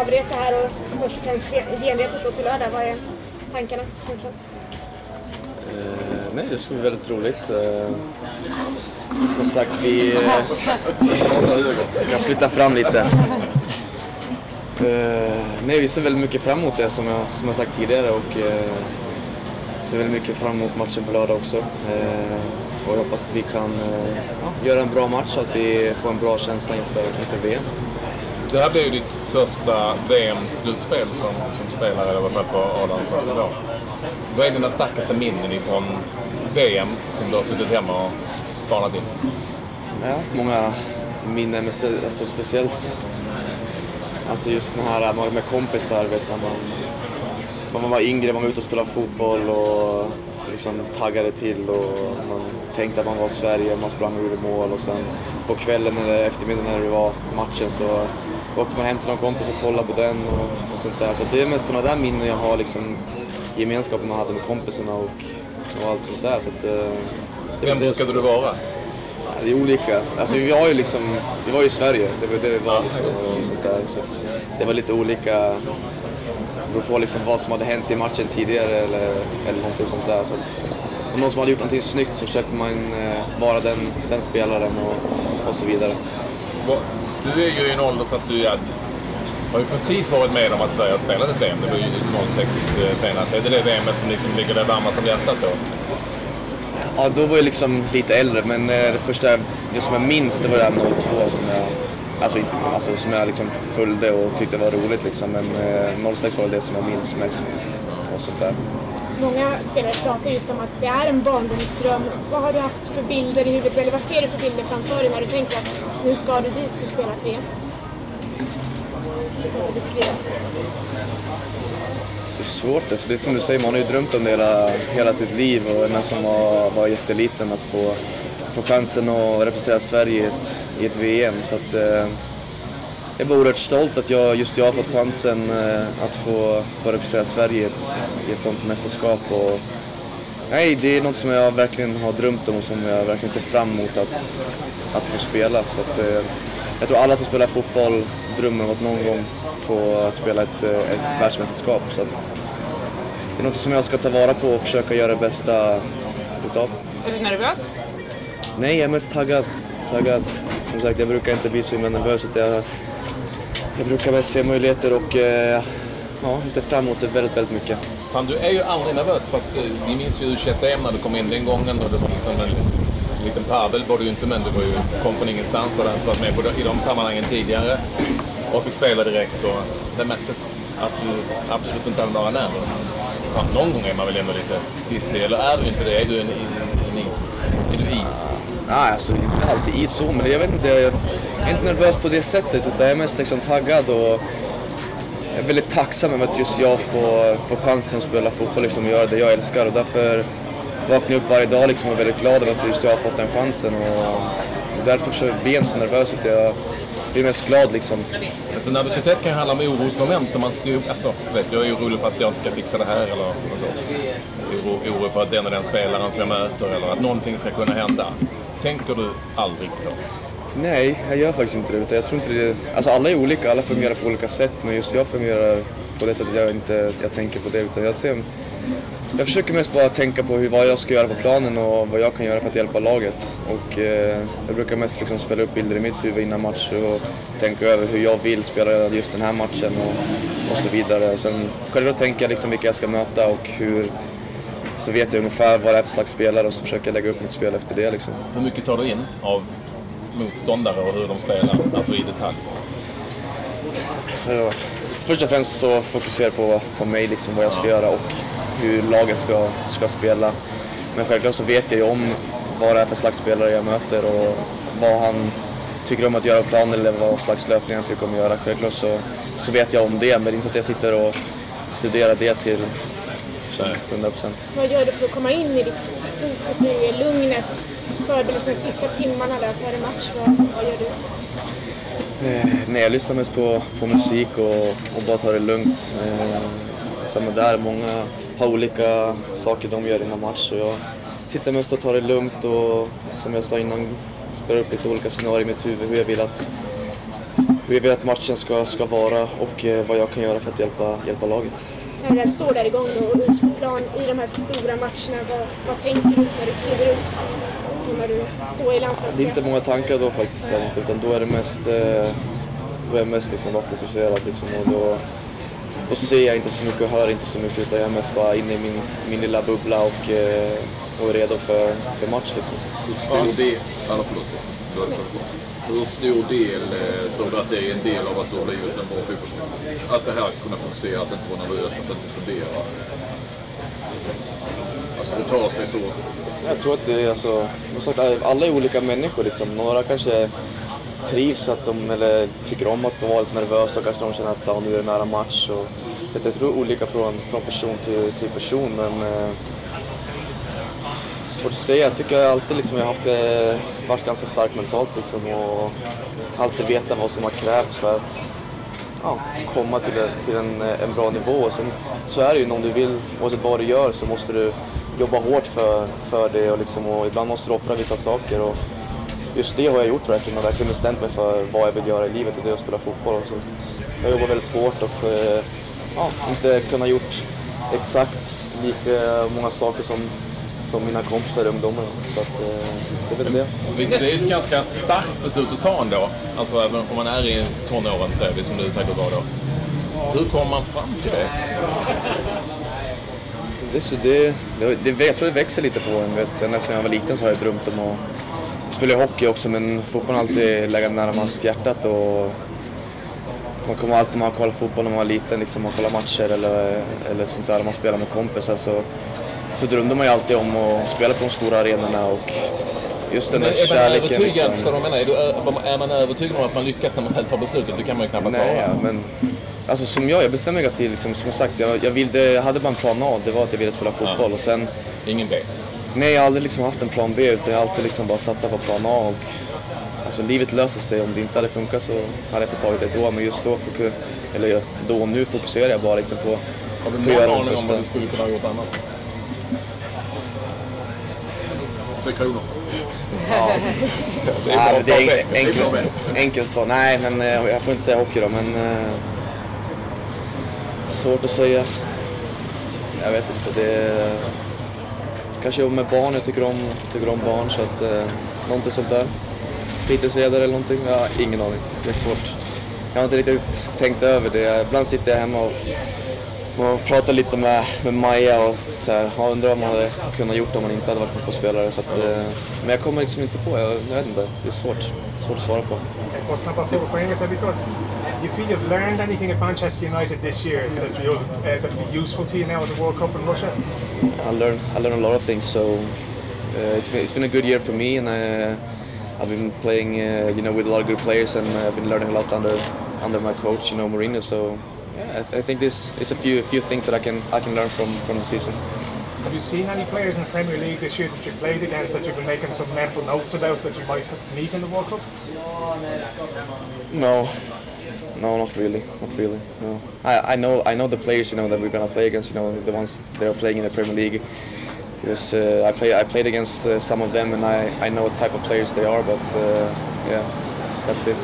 avresa här och först och främst genrepet då på lördag. Vad är tankarna, känslan? Eh, nej, det ska bli väldigt roligt. Eh, som sagt, vi eh, kan flytta fram lite. Eh, nej, vi ser väldigt mycket fram emot det som jag, som jag sagt tidigare och eh, ser väldigt mycket fram emot matchen på lördag också. Eh, och jag hoppas att vi kan eh, göra en bra match så att vi får en bra känsla inför, inför VM. Det här blir ju ditt första VM-slutspel som, som spelare, i alla fall på A-landslagsnivå. Vad är dina starkaste minnen ifrån VM som du har suttit hemma och spanat in? Jag har haft många minnen, men alltså speciellt alltså just den här med med kompisar, vet när man, när man var yngre, man var ute och spelade fotboll och liksom taggade till och man tänkte att man var i Sverige, man sprang och gjorde mål och sen på kvällen eller eftermiddagen när det var matchen så åkte man hem till någon kompis och kollade på den och, och sånt där. Så det är mest sådana där minnen jag har liksom gemenskapen man hade med kompisarna och, och allt sånt där. Så att, eh, Vem brukade du vara? Det är olika. Alltså vi var ju liksom, vi var ju i Sverige, det var det vi var liksom och sånt där. Så det var lite olika, det beror på liksom vad som hade hänt i matchen tidigare eller, eller någonting sånt där. Så att, om någon som hade gjort någonting snyggt så försökte man eh, vara den, den spelaren och, och så vidare. Du är ju i en ålder så att du ja, har ju precis varit med om att Sverige har spelat ett VM. Det var ju 06 eh, senast. Är det det VMet som liksom ligger dig varmast om hjärtat då? Ja, då var jag liksom lite äldre men eh, det första det som jag minns det var det här 02 som jag, alltså, inte, alltså, som jag liksom följde och tyckte var roligt liksom. Men eh, 06 var väl det som jag minns mest och sånt där. Många spelare pratar just om att det är en barndomsdröm. Vad har du haft för bilder i huvudet, eller vad ser du för bilder framför dig när du tänker att nu ska du dit och spela ett VM? Det kan du beskriva. Så svårt alltså. Det är som du säger, man har ju drömt om det hela, hela sitt liv och ända som var, var jätteliten att få, få chansen att representera Sverige i ett, i ett VM. Så att, eh, jag är bara oerhört stolt att jag, just jag har fått chansen eh, att få, få representera Sverige i ett, i ett sånt mästerskap. Och, nej, det är något som jag verkligen har drömt om och som jag verkligen ser fram emot att, att få spela. Så att, eh, jag tror alla som spelar fotboll drömmer om att någon gång få spela ett, eh, ett världsmästerskap. Så att, det är något som jag ska ta vara på och försöka göra det bästa utav. Är du nervös? Nej, jag är mest taggad. taggad. Som sagt, jag brukar inte bli så himla nervös. Utan jag, jag brukar mest se möjligheter och eh, ja, jag ser fram emot det väldigt, väldigt mycket. Fan, du är ju aldrig nervös för att eh, vi minns ju U21-EM när du kom in den gången och det var liksom en liten pavel var du ju inte men du var ju, kom från ingenstans och hade inte varit med på i de sammanhangen tidigare och fick spela direkt och det märktes att du absolut inte hade några nerver. Fan, någon gång är man väl ändå lite stisslig, eller är du inte det? Är du en, en, en is? Är du is? Nej, alltså inte alltid is, så, men jag vet inte. Jag är inte nervös på det sättet utan jag är mest liksom taggad och jag är väldigt tacksam över att just jag får, får chansen att spela fotboll liksom, och göra det jag älskar och därför vaknar jag upp varje dag liksom, och är väldigt glad över att just jag har fått den chansen och, och därför så blir jag inte så nervös utan jag blir mest glad liksom. Alltså nervositet kan ju handla om orosmoment som man styr Alltså, vet, jag är orolig för att jag inte ska fixa det här eller och så. Oro, oro för att den och den spelaren som jag möter eller att någonting ska kunna hända. Tänker du aldrig så? Nej, jag gör faktiskt inte det. Utan jag tror inte det alltså alla är olika, alla fungerar på olika sätt. Men just jag fungerar på det sättet jag inte jag tänker på det. Utan jag, ser, jag försöker mest bara tänka på hur, vad jag ska göra på planen och vad jag kan göra för att hjälpa laget. Och, eh, jag brukar mest liksom spela upp bilder i mitt huvud innan match och tänka över hur jag vill spela just den här matchen och, och så vidare. Och sen själv tänker jag liksom vilka jag ska möta och hur så vet jag ungefär vad det är för slags spelare och så försöker jag lägga upp mitt spel efter det. Liksom. Hur mycket tar du in av motståndare och hur de spelar? Alltså i detalj. Så, först och främst så fokuserar jag på, på mig, liksom, vad jag ska göra och hur laget ska, ska spela. Men självklart så vet jag ju om vad det är för slags spelare jag möter och vad han tycker om att göra på planen eller vad slags löpning han tycker om att göra. Självklart så, så vet jag om det, men det är inte så att jag sitter och studerar det till till Nej. 100 procent. Vad gör du för att komma in i ditt fokus, i lugnet, förberedelserna, sista timmarna där före match? Vad, vad gör du? Eh, nej, jag lyssnar mest på, på musik och, och bara tar det lugnt. Eh, samma där, många har olika saker de gör innan match och jag sitter mest och tar det lugnt och som jag sa innan, spelar upp lite olika scenarier i mitt huvud hur jag vill att hur jag vill att matchen ska, ska vara och eh, vad jag kan göra för att hjälpa, hjälpa laget. När du väl står där igång då och utplan i de här stora matcherna, vad, vad tänker du när du kliver ut och när du står i landslagströjan? Det är inte många tankar då faktiskt, där, inte, utan då är det mest, eh, då är jag mest liksom bara fokuserad. Liksom, och då, då ser jag inte så mycket och hör inte så mycket utan jag är mest bara inne i min, min lilla bubbla och, eh, och är redo för, för match. Liksom. Hur stor del, alla förlåt, då är det för hur stor del tror du att det är en del av att du har blivit en bra fotbollsspelare? Att det här att kunna fokusera, att inte vara nervös, att inte fundera. Alltså få ta sig så. Jag tror att det är alltså, som sagt, alla är olika människor liksom. Några kanske trivs att de, eller tycker om att vara lite nervösa och kanske de känner att ja, nu är det nära match. Och, jag tror olika från, från person till, till person men eh, svårt att säga. Jag tycker jag alltid liksom, jag har haft, eh, varit ganska stark mentalt liksom, och alltid vetat vad som har krävts för att ja, komma till, en, till en, eh, en bra nivå. Och sen så är det ju, om du vill, oavsett vad du gör så måste du jobba hårt för, för det och, liksom, och ibland måste du offra vissa saker. Och just det har jag gjort verkligen och verkligen bestämt mig för vad jag vill göra i livet och det är att spela fotboll. Och så jag jobbar väldigt hårt och eh, ja, inte kunnat gjort exakt lika många saker som som mina kompisar i ungdomen. Så att, eh, det är väl det. Vilket är ett ganska starkt beslut att ta ändå. Alltså även om man är i tonåren säger vi, som du säkert var då. Hur kommer man fram till det? Det, så det, det, det, jag tror det växer lite på en. Vet, ända sedan jag var liten så har jag drömt om att spela hockey också men fotboll har alltid legat närmast hjärtat. Och man kommer alltid man kolla fotboll när man var liten, liksom, man kollar matcher eller, eller sånt där. Man spelar med kompisar så så drömde man ju alltid om att spela på de stora arenorna och just den där kärleken. Liksom. Är, du, är man övertygad om att man lyckas när man väl tar beslutet? Det kan man ju knappast Nej, vara. Ja, men, alltså som jag, jag bestämde mig ganska tidigt. Liksom, som sagt, jag, jag, ville, jag hade bara en plan A, det var att jag ville spela fotboll. Ja. Och sen, Ingen B? Nej, jag har aldrig liksom haft en plan B utan jag har alltid liksom bara satsat på plan A. Och, alltså, livet löser sig. Om det inte hade funkat så hade jag fått tagit det då. Men just då, eller då och nu fokuserar jag bara liksom på, har du någon aning om vad du skulle kunna ha gjort annars? Tre kronor. Ja. det är, ja, det är enkelt, enkelt svar. Nej, men eh, jag får inte säga hockey då, men... Svårt att säga. Jag vet inte. Det är, kanske jobba med barn. Jag tycker om, tycker om barn, så att... eh, någonting sånt där. Fritidsledare eller någonting. Jag har ingen aning. Det är svårt. Jag har inte riktigt tänkt över det. Ibland sitter jag hemma och och pratade lite med, med Maja och så här, jag undrar vad man hade kunnat gjort om man inte hade varit fotbollsspelare. Så att, eh, men jag kommer liksom inte på, jag, jag vet inte. Det är svårt, svårt att svara på. Och snabba frågor på engelska, Do you feel you've learned anything at Manchester United this year that will uh, that'll be useful to you now at the World Cup in Russia? I learned I learned a lot of things. So uh, it's been it's been a good year for me, and I, uh, I've been playing uh, you know with a lot of good players, and I've been learning a lot under under my coach, you know Mourinho. So yeah, I, I think this is a few few things that I can I can learn from from the season. Have you seen any players in the Premier League this year that you played against that you've been making some mental notes about that you might meet in the World Cup? No, no, not really, not really. No, I, I know I know the players you know that we're gonna play against. You know the ones that are playing in the Premier League. Because uh, I play I played against uh, some of them and I, I know what type of players they are. But uh, yeah, that's it.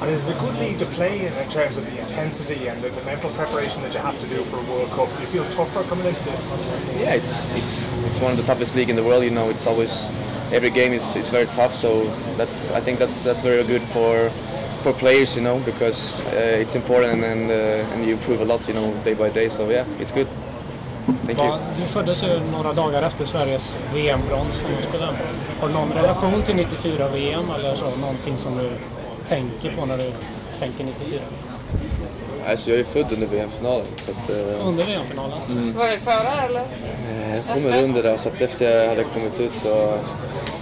And is it a good league to play in in terms of the intensity and the, the, mental preparation that you have to do for a World Cup? Do you feel tougher coming into this? Yeah, it's it's it's one of the toughest league in the world. You know, it's always every game is, is very tough. So that's I think that's that's very good for for players. You know, because uh, it's important and uh, and you improve a lot. You know, day by day. So yeah, it's good. Thank you. Du föddes ju några dagar efter Sveriges VM-brons Har du någon relation till 94 VM eller så? Någonting som du tänker på när du tänker 94? Alltså jag är född under VM-finalen. Så att, eh, under VM-finalen? Mm. Var det före eller? Eh, jag kommer under där så att efter jag hade kommit ut så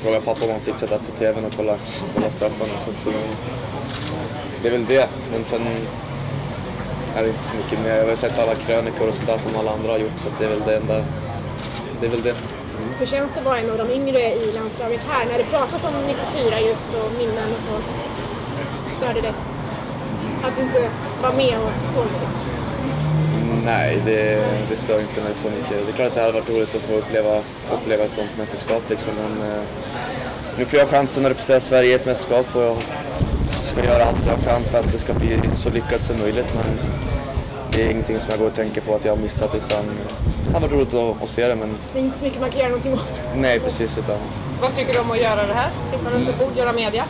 frågade pappa om han fick sätta på TVn och kolla, kolla straffarna. Så att, eh, det är väl det. Men sen är det inte så mycket mer. Jag har sett alla krönikor och sånt där som alla andra har gjort så det är väl det enda. Det är väl det. Mm. Hur känns det att vara en av de yngre i landslaget här när det pratas om 94 just och minnen och så? Störde det? Att du inte var med och såg det? Nej, det, det stör inte mig så mycket. Det är klart att det hade varit roligt att få uppleva, uppleva ett sånt mästerskap liksom. Men, eh, nu får jag chansen att representera Sverige i ett mästerskap och jag ska göra allt jag kan för att det ska bli så lyckat som möjligt. Men det är ingenting som jag går och tänker på att jag har missat utan det har varit roligt att, att se det men Det är inte så mycket man kan göra någonting åt. nej precis utan Vad tycker du om att göra det här? Sitta runt ett bord, göra media?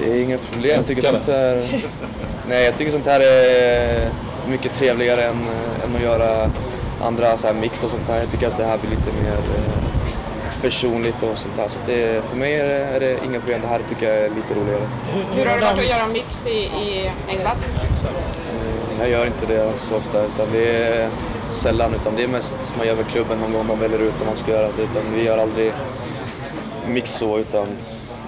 det är inga problem. Jag tycker sånt här, nej, jag tycker sånt här är mycket trevligare än, än att göra andra så här mix och sånt här. Jag tycker att det här blir lite mer eh, personligt och sånt där. Så det, för mig är det, är det inga problem. Det här tycker jag är lite roligare. Hur har det varit att göra mixed i, i England? Jag gör inte det så ofta utan det är sällan utan det är mest man gör med klubben någon gång man väljer ut om man ska göra det utan vi gör aldrig mix så utan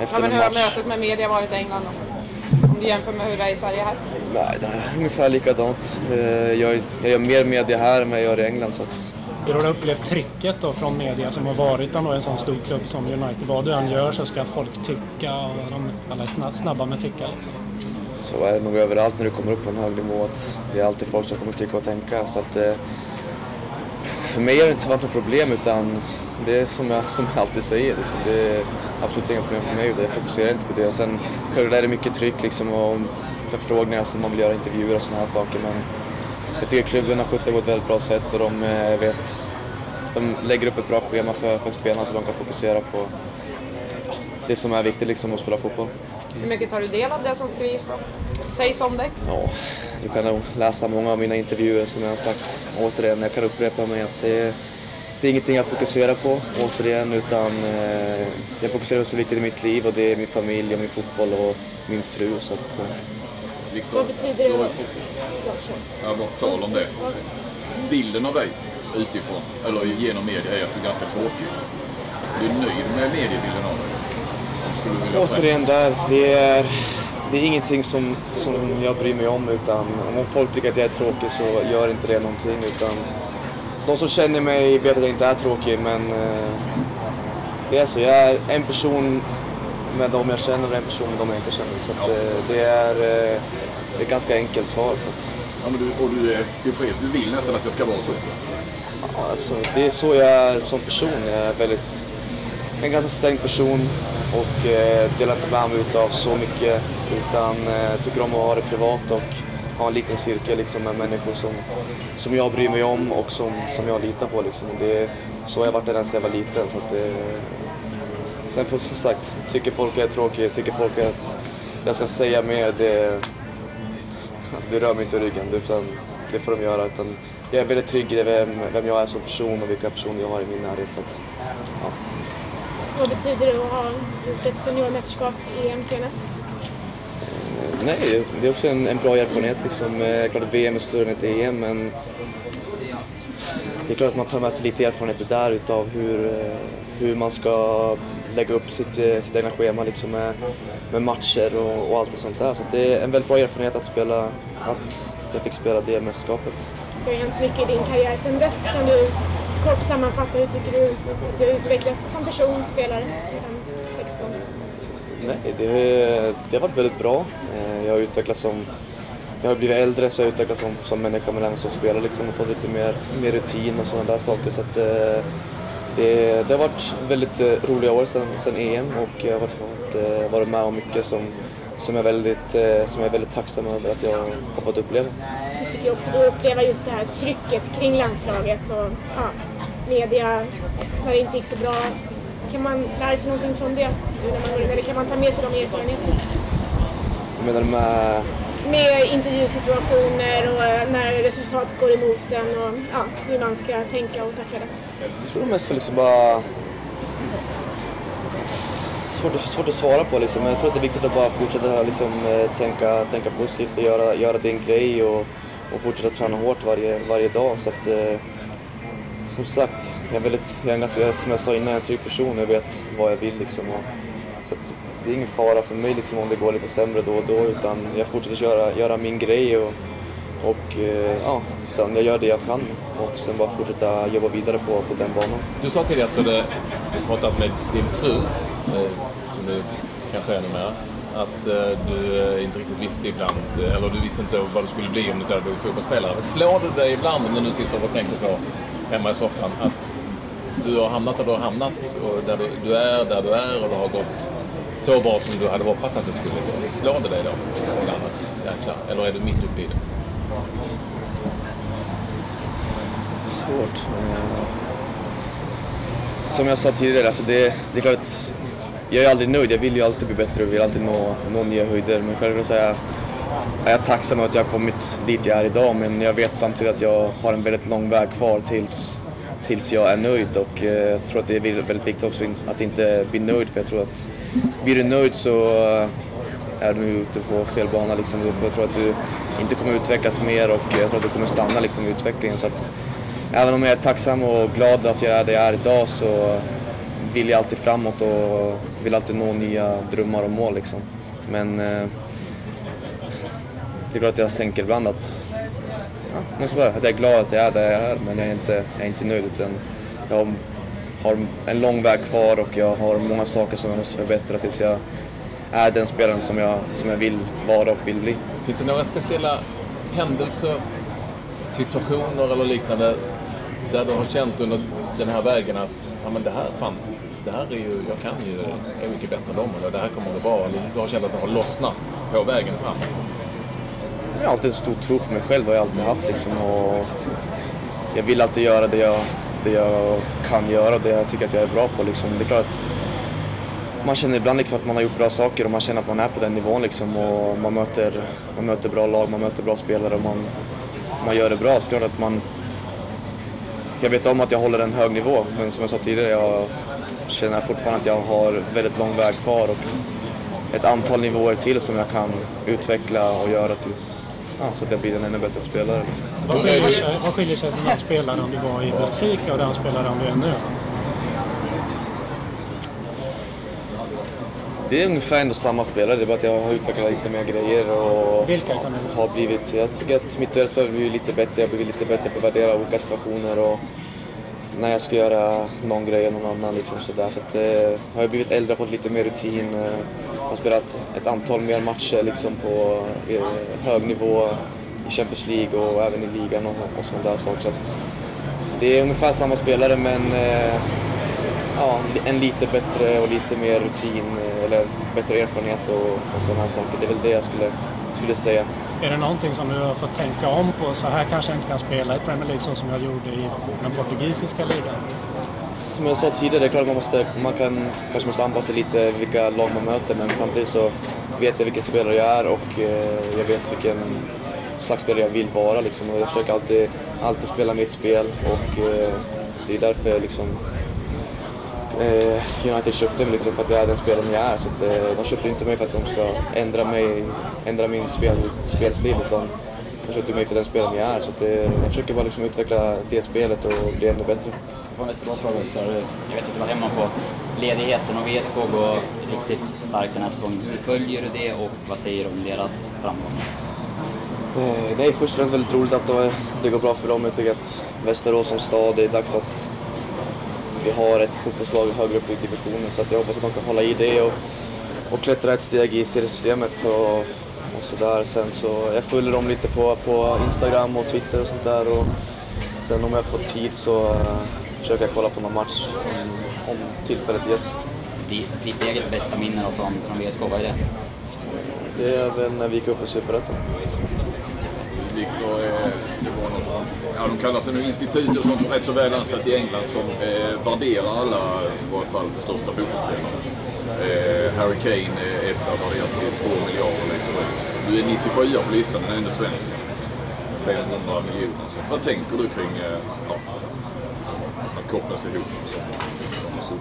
efter Ja, men en hur har mötet med media varit i England då? Om du jämför med hur det är i Sverige här? Nej, det är ungefär likadant. Eh, Jag, jag gör mer media här än vad jag gör i England så att hur har du upplevt trycket då från media som har varit ändå en sån stor klubb som United? Vad du än gör så ska folk tycka och de, alla är snabba med att tycka. Liksom. så är det nog överallt när du kommer upp på en hög nivå att det är alltid folk som kommer tycka och tänka. Så att, eh, för mig har det inte varit något problem utan det är som jag, som jag alltid säger. Liksom. Det är absolut inga problem för mig och jag fokuserar inte på det. Sen självklart är det mycket tryck liksom, och förfrågningar som man vill göra intervjuer och sådana här saker. Men jag tycker klubben har skött det på ett väldigt bra sätt och de eh, vet de lägger upp ett bra schema för, för spelarna så de kan fokusera på det som är viktigt, liksom att spela fotboll. Hur mycket tar du del av det som skrivs och sägs om dig? Ja, du kan nog läsa många av mina intervjuer som jag har sagt. Återigen, jag kan upprepa mig att det, det är ingenting jag fokuserar på återigen utan eh, jag fokuserar på så viktigt i mitt liv och det är min familj och min fotboll och min fru. Så att, eh, Viktor, Vad betyder du det? har ju fått, ja, på tal om det. Bilden av dig utifrån, eller genom media, är att du är ganska tråkig. Du är nöjd med mediebilden av dig? Återigen där, det är, det är ingenting som, som jag bryr mig om utan om folk tycker att jag är tråkig så gör inte det någonting utan de som känner mig vet att jag inte är tråkig men eh, det är så, jag är en person med de jag känner och en person med de jag inte känner. Så att, eh, det, är, eh, det är ett ganska enkelt svar. Så att, Ja, men du, och du är tillfreds. Du vill nästan att det ska vara så. ja, alltså, det är så jag är som person. Jag är väldigt, en ganska stängd person och eh, delar inte med mig utav så mycket utan eh, tycker om att ha det privat och ha en liten cirkel liksom, med människor som, som jag bryr mig om och som, som jag litar på. Liksom. Och det är så jag varit redan sedan jag var liten. Så att, eh, sen får som sagt, tycker folk är tråkigt, tycker folk att jag ska säga mer, det, alltså, det rör mig inte i ryggen. Utan det får de göra. Utan jag är väldigt trygg i vem, vem jag är som person och vilka personer jag har i min närhet. Så att, ja. Vad betyder det att ha gjort ett seniormästerskap i EM senast? Nej, det är också en, en bra erfarenhet. Liksom. Eh, Klart att VM är större än ett EM, men det är klart att man tar med sig lite erfarenheter där utav hur, eh, hur man ska lägga upp sitt, eh, sitt egna schema liksom med, med matcher och, och allt det sånt där. Så det är en väldigt bra erfarenhet att spela, att jag fick spela det mästerskapet. Det har hänt mycket i din karriär sedan dess. Kan du kort sammanfatta hur tycker du att du utvecklats som person, spelare, sedan 16? Nej, det, det har varit väldigt bra. Eh, Jag har utvecklats som jag har blivit äldre så jag utvecklats som, som människa men även som spelare liksom och fått lite mer, mer rutin och sådana där saker. Så att, eh, det, det har varit väldigt eh, roliga år sedan, EM och jag har fått eh, varit med om mycket som, som, jag är väldigt, eh, som jag är väldigt tacksam över att jag har fått uppleva. Du fick ju också då uppleva just det här trycket kring landslaget och ja, media när det inte gick så bra. Kan man lära sig någonting från det? Eller kan man ta med sig de erfarenheterna? Jag menar med med intervjusituationer och eh, när resultat går emot en och ja, hur man ska tänka och tackla det. Jag tror mest för liksom bara... Svårt, att- svårt att svara på liksom. men Jag tror att det är viktigt att bara fortsätta liksom, eh, tänka, tänka positivt och göra, göra din grej och, och fortsätta träna hårt varje, varje dag. Så att, eh, som sagt, jag är, väldigt, jag är en ganska, som jag sa innan, en trygg person. Jag vet vad jag vill liksom. Och, så att, det är ingen fara för mig liksom, om det går lite sämre då och då utan jag fortsätter göra, göra min grej och, och eh, ja, utan jag gör det jag kan och sen bara fortsätta jobba vidare på, på den banan. Du sa tidigare att du hade pratat med din fru, eh, som du kan säga numera, att eh, du inte riktigt visste ibland, eller du visste inte vad du skulle bli om du inte hade blivit fotbollsspelare. Slår det dig ibland när du sitter och tänker så hemma i soffan att du har hamnat där du har hamnat och där du, du är där du är och det har gått så bra som du hade hoppats att det skulle gå. Slår det dig då? Ibland jäklar, eller är du mitt uppe i det? Svårt. Eh, som jag sa tidigare, alltså det, det är klart att jag är aldrig nöjd. Jag vill ju alltid bli bättre och vill alltid nå, nå nya höjder. Men självklart så är jag, är jag tacksam att jag har kommit dit jag är idag. Men jag vet samtidigt att jag har en väldigt lång väg kvar tills, tills jag är nöjd. Och eh, jag tror att det är väldigt viktigt också att inte bli nöjd. För jag tror att blir du nöjd så eh, är du ute på fel bana. Liksom. Jag tror att du inte kommer utvecklas mer och jag tror att du kommer stanna liksom, i utvecklingen. Så att, även om jag är tacksam och glad att jag är där jag är idag så vill jag alltid framåt och vill alltid nå nya drömmar och mål. Liksom. Men eh, det är klart att jag tänker ibland att, ja, men så bara, att jag är glad att jag är där jag är men jag är inte, jag är inte nöjd utan jag har, en lång väg kvar och jag har många saker som jag måste förbättra tills jag är den spelaren som jag, som jag vill vara och vill bli. Finns det några speciella händelser, situationer eller liknande där du har känt under den här vägen att ja, men det här, fan, det här är ju, jag kan ju, är mycket bättre än dem eller det här kommer gå bra eller du har känt att det har lossnat på vägen framåt? Jag har alltid en stor tro på mig själv, har jag alltid haft liksom. Och jag vill alltid göra det jag, det jag kan göra och det jag tycker att jag är bra på liksom. Det är klart att man känner ibland liksom att man har gjort bra saker och man känner att man är på den nivån liksom. Och man möter, man möter bra lag, man möter bra spelare och man, man gör det bra. Så klart att man... Jag vet om att jag håller en hög nivå, men som jag sa tidigare, jag känner fortfarande att jag har väldigt lång väg kvar och ett antal nivåer till som jag kan utveckla och göra tills, ja, så att jag blir en ännu bättre spelare. Liksom. Vad skiljer sig, vad skiljer sig från den spelaren du var i Benfica och den spelaren du är nu? Det är ungefär ändå samma spelare, det är bara att jag har utvecklat lite mer grejer och Vilka kan du har blivit, jag tycker att mitt duellspel har blivit lite bättre, jag har blivit lite bättre på att värdera olika situationer och när jag ska göra någon grej eller någon annan liksom sådär. Så att, eh, har jag blivit äldre, fått lite mer rutin, eh, har spelat ett antal mer matcher liksom på hög nivå i Champions League och även i ligan och, och sådana där saker. Så att, det är ungefär samma spelare men eh, ja, en lite bättre och lite mer rutin eh, eller bättre erfarenhet och, och sådana saker. Det är väl det jag skulle, skulle säga. Är det någonting som du har fått tänka om på? Så här kanske jag inte kan spela i Premier League så som jag gjorde i den portugisiska ligan. Som jag sa tidigare, det är klart man, måste, man kan, kanske måste anpassa lite vilka lag man möter men samtidigt så vet jag vilken spelare jag är och eh, jag vet vilken slags spelare jag vill vara. Liksom. Och jag försöker alltid, alltid spela mitt spel och eh, det är därför liksom, eh, United köpte mig liksom för att jag är den spelaren jag är. Så att, eh, de köpte inte mig för att de ska ändra, mig, ändra min spel, spelstil utan de köpte mig för den spelaren jag är. Så att, eh, jag försöker bara liksom utveckla det spelet och bli ännu bättre. Från Västerås förra året. Jag vet att du var hemma på ledigheten och VSK går riktigt starkt den här säsongen. Hur följer du det och vad säger du om deras framgång? Eh, Det är först och främst väldigt roligt att det- går bra för dem. Jag tycker att Västerås som stad, det är dags att vi har ett fotbollslag högre upp i divisionen. Så att jag hoppas att de kan hålla i det och, och klättra ett steg i seriesystemet. Och, och så där. Sen så, jag följer dem lite på, på Instagram och Twitter och sånt där. Och sen om jag får tid så försöker jag kolla på någon match om, om tillfället ges. Ditt, ditt eget bästa minne från, från VSK, vad är det? Det är väl när vi gick upp i Superettan. Det var något, ja, de kallar sig nu institut och sånt, rätt så väl ansatt i England som eh, värderar alla, i varje fall de största fotbollsspelarna. Eh, Harry Kane är ett av värderas till 2 miljarder lite drygt. Du är 97 på listan, den enda svenska. 500 miljoner. Så vad tänker du kring eh, ja, kopplas ihop som.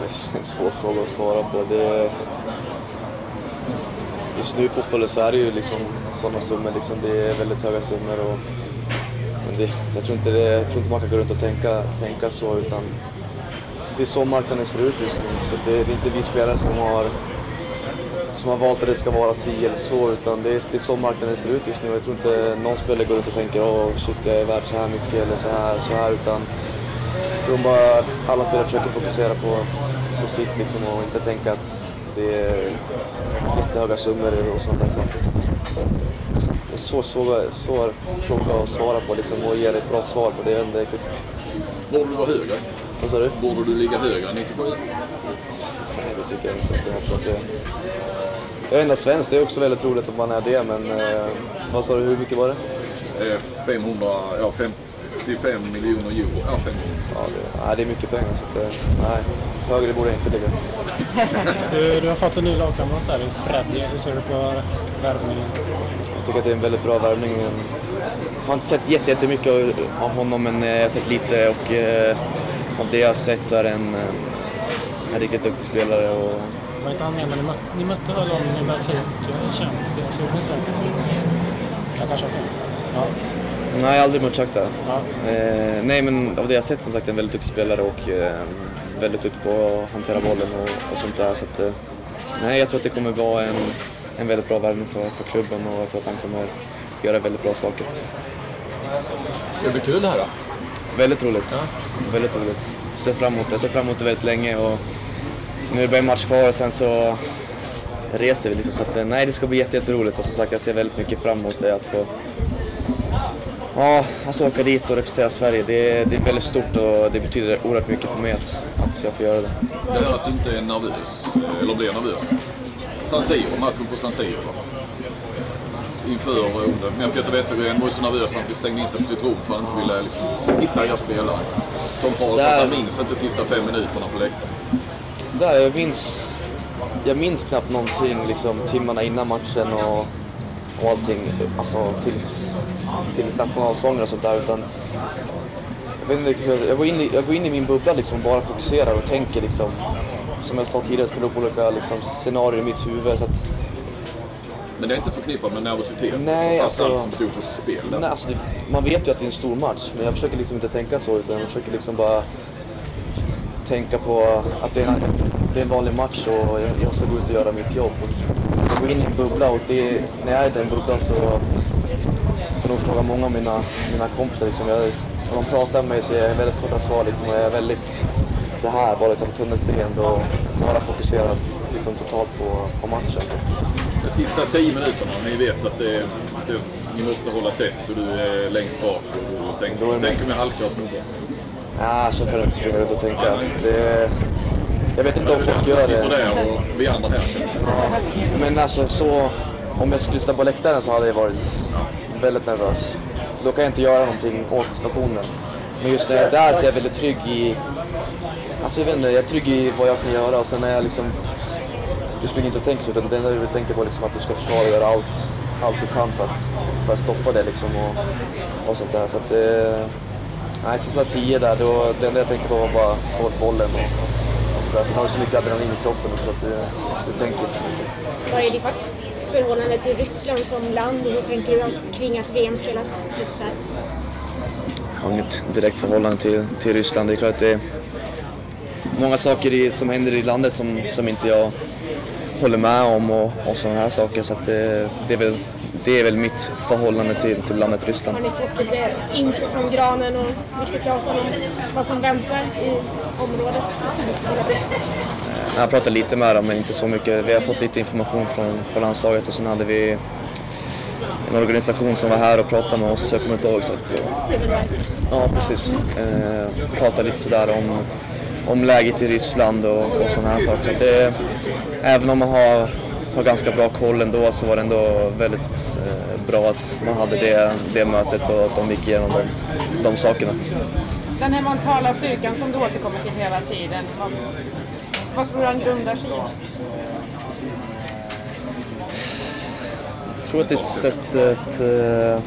Det är en svår fråga att svara på. Det, just nu i fotbollen så är det ju liksom sådana summor. Liksom. Det är väldigt höga summor. Och, men det, jag, tror inte det, jag tror inte man kan gå runt och tänka, tänka så. Utan det är så marknaden ser ut just nu. Så det, det är inte vi spelare som har, som har valt att det ska vara si eller så. Utan det är, det är så marknaden ser ut just nu. Jag tror inte någon spelare går runt och tänker åh shit jag är värd så här mycket eller så här. Så här utan, jag tror bara alla spelare försöker fokusera på, på sitt liksom och inte tänka att det är jättehöga summor och sånt där. Så att en svår, svår, svår fråga att svara på liksom, och ge ett bra svar på. Det är inte riktigt... Borde du vara högre? Vad sa du? Borde du ligga högre än 97? Nej, det tycker jag inte. Jag tror att det... Jag är enda svensk, det är också väldigt roligt om man är det, men eh, vad sa du, hur mycket var det? Eh, 500, ja 55 miljoner euro. Ja, 500. Ja, det, nej, det är mycket pengar, så att, eh, nej, högre borde jag inte ligga. Du, du har fått en ny lagkamrat där Freddy. Hur ser du på värvningen? Jag tycker att det är en väldigt bra värvning. Jag har inte sett jätte- jättemycket av honom, men eh, jag har sett lite och eh, av det jag har sett så är det en, eh, en riktigt duktig spelare. Och, Var inte han med när ni mötte, ni mötte väl honom i Benfica Champions? Gjorde ni inte det? Jag kanske har fel. Ja. nej, jag har aldrig mött Shakhtar. ja. Eh, nej, men av det jag har sett som sagt en väldigt duktig spelare och eh, väldigt duktig på att hantera bollen och, och sånt där. Så att, eh, nej, jag tror att det kommer vara en, en väldigt bra värvning för, för klubben och jag tror att han kommer göra väldigt bra saker. Ska det bli kul det här då? Väldigt roligt. Väldigt roligt. Ser fram emot det. Jag ser fram emot det väldigt länge och nu är det bara en match kvar och sen så reser vi liksom. Så att, eh, nej, det ska bli jätte, jätteroligt och som sagt jag ser väldigt mycket fram emot det. Att få Ja, alltså åka dit och representera Sverige, det, det är väldigt stort och det betyder oerhört mycket för mig att, att jag får göra det. Det här att du inte är nervös, eller blir nervös. San Siro, matchen på San Siro. Inför och under. Men Peter Wettergren var ju så nervös att han fick stänga in sig på sitt rum för att han inte ville liksom, hitta er spelare. Tom Paul sa Där- att han minns inte de sista fem minuterna på läktaren. Där, jag minns, jag minns knappt någonting liksom timmarna innan matchen och, och allting. Alltså tills, tills nationalsånger och sånt där. Utan, jag, vet inte jag, går in i, jag går in i min bubbla liksom bara fokuserar och tänker liksom. Som jag sa tidigare, spelar upp olika liksom, scenarier i mitt huvud. Så att, Men det är inte förknippat med nervositet. Nej, så fast alltså- allt som stod på spel där. nej, alltså, det, man vet ju att det är en stor match, men jag försöker liksom inte tänka så. Utan jag försöker liksom bara tänka på att det är en, det är en vanlig match och jag, jag ska gå ut och göra mitt jobb. Och jag går in i en bubbla och det, när jag är i den bubblan så får nog fråga många av mina, mina kompisar. Liksom, jag, när de pratar med mig så är jag väldigt korta svar liksom, och jag är väldigt så här, bara liksom tunnelseende och bara fokuserad liksom, totalt på, på matchen. Så De sista tio minuterna, ni vet att det, det, ni måste hålla tätt och du är längst bak och är det tänker mest- med halvklar snubbar. Ja, så kan jag inte springa runt och tänka. Det, jag vet inte om folk gör det. där och vi andra här. Men alltså så, om jag skulle sitta på läktaren så hade jag varit väldigt nervös. Då kan jag inte göra någonting åt situationen. Men just när jag är där så är jag väldigt trygg i, alltså jag vet inte, jag är trygg i vad jag kan göra och sen när jag liksom, du springer inte och tänker så utan det enda du tänker på liksom att du ska försvara och göra allt, allt du kan för att, för att stoppa det liksom och, och sånt där. Så att, eh, nej, sista tio där, då, det enda jag tänkte på var bara få bort bollen och, och sådär. Sen har du så mycket adrenalin i kroppen så att du, du tänker inte så mycket. Vad är ditt förhållande till Ryssland som land och hur tänker du kring att VM spelas just där? Jag har inget direkt förhållande till, till Ryssland. Det är klart att det är många saker i, som händer i landet som, som inte jag håller med om och, och sådana här saker. Så att det, det, är väl, det är väl mitt förhållande till, till landet Ryssland. Har ni fått lite info från Granen och Viktor Claesson om vad som väntar i området? Jag har pratat lite med dem men inte så mycket. Vi har fått lite information från, från landslaget och sen hade vi en organisation som var här och pratade med oss, jag kommer inte ihåg. Rights. Ja, precis. Eh, prata lite sådär om, om läget i Ryssland och, och sådana här saker. Så det, även om man har, har ganska bra koll ändå så var det ändå väldigt eh, bra att man hade det, det mötet och att de gick igenom de, de sakerna. Den här mentala styrkan som du återkommer till hela tiden. Vad, vad tror du han grundar sig i? Jag tror att det är sättet... Eh,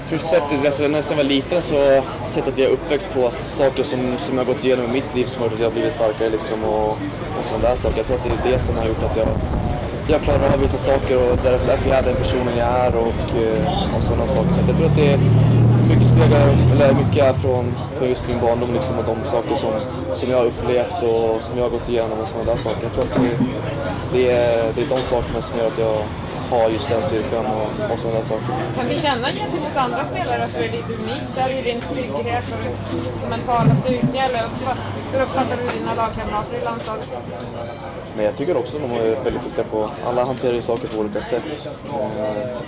jag tror sättet, alltså när jag var liten så sättet jag är uppväxt på, saker som, som jag gått igenom i mitt liv som har gjort att jag har blivit starkare liksom och, och sådana där saker. Jag tror att det är det som har gjort att jag, jag klarar av vissa saker och därför, därför jag är den personen jag är och, eh, och sådana saker. Så jag tror att det är mycket speglar, eller mycket är från, för just min barndom liksom och de saker som, som jag har upplevt och som jag har gått igenom och sådana där saker. Jag tror att det, det, är, det är de sakerna som gör att jag, ha just den styrkan och, och sådana där saker. Kan du känna gentemot andra spelare att du är lite unik där i din trygghet och mentala styrka? Eller hur uppfattar du dina lagkamrater i landslaget? Men jag tycker också att de är väldigt duktiga på, alla hanterar ju saker på olika sätt. Eh,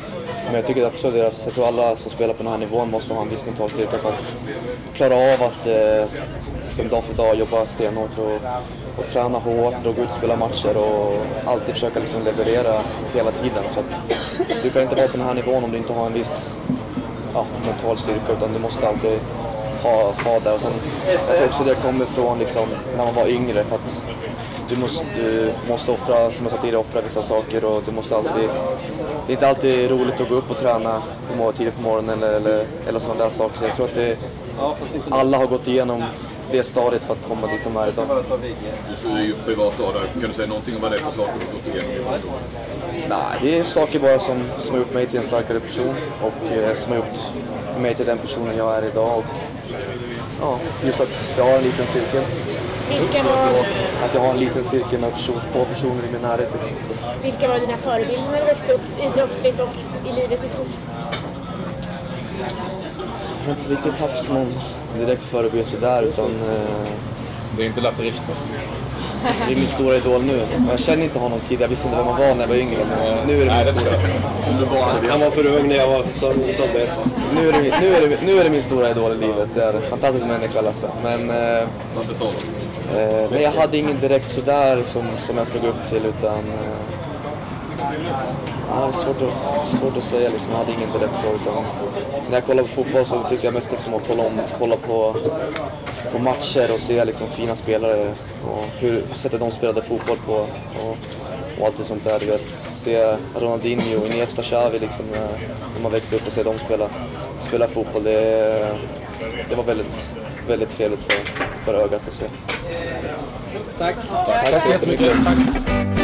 men jag tycker också att deras, jag tror alla som spelar på den här nivån måste ha en viss mental styrka för att klara av att liksom dag för dag jobba stenhårt och, och träna hårt och gå ut och spela matcher och alltid försöka liksom leverera hela tiden. Så att du kan inte vara på den här nivån om du inte har en viss ja, mental styrka utan du måste alltid ha, ha det. Och sen, jag tror också det kommer från liksom, när man var yngre för att du måste, du måste offra, som jag sa tidigare, offra vissa saker och du måste alltid... Det är inte alltid roligt att gå upp och träna på tidigt på morgonen eller, eller, eller sådana där saker. Så jag tror att det, alla har gått igenom det stadiet för att komma dit de är idag. Du är ju privat då. där. Kan du säga någonting om vad det är för saker du gått igenom? Nej, det är saker bara som, som har gjort mig till en starkare person och eh, som har gjort mig till den personen jag är idag. Och, ja, just att jag har en liten cirkel. Vilka var, Att jag har en liten cirkel med person, få personer i min närhet. Liksom. Vilka var dina förebilder när du växte upp idrottsligt och i livet i stort? jag har inte riktigt haft någon direkt förebild sådär utan eh, Det är inte Lasse Richthoff. Det är min stora idol nu. Jag känner inte honom tidigare, jag visste inte vem han var när jag var yngre men nu är det min stora. Han var för ung när jag var som, som bäst. Nu är, det, nu, är det, nu är det min stora idol i livet. Det är en fantastisk människa Lasse. Men eh. Eh, men jag hade ingen direkt sådär som, som jag såg upp till utan... Eh, ja, det är svårt att, svårt att säga liksom. Jag hade ingen direkt så utan... När jag kollade på fotboll så tyckte jag mest liksom att kolla, om, kolla på, på matcher och se liksom fina spelare och hur sättet de spelade fotboll på. Och, och allt det sånt där. Vet, se Ronaldinho, Iniesta, Xavi liksom när, man växte upp och se dem spela, spela fotboll. Det, det var väldigt, väldigt trevligt för, för ögat att se. Tack. Tack så jättemycket. Ett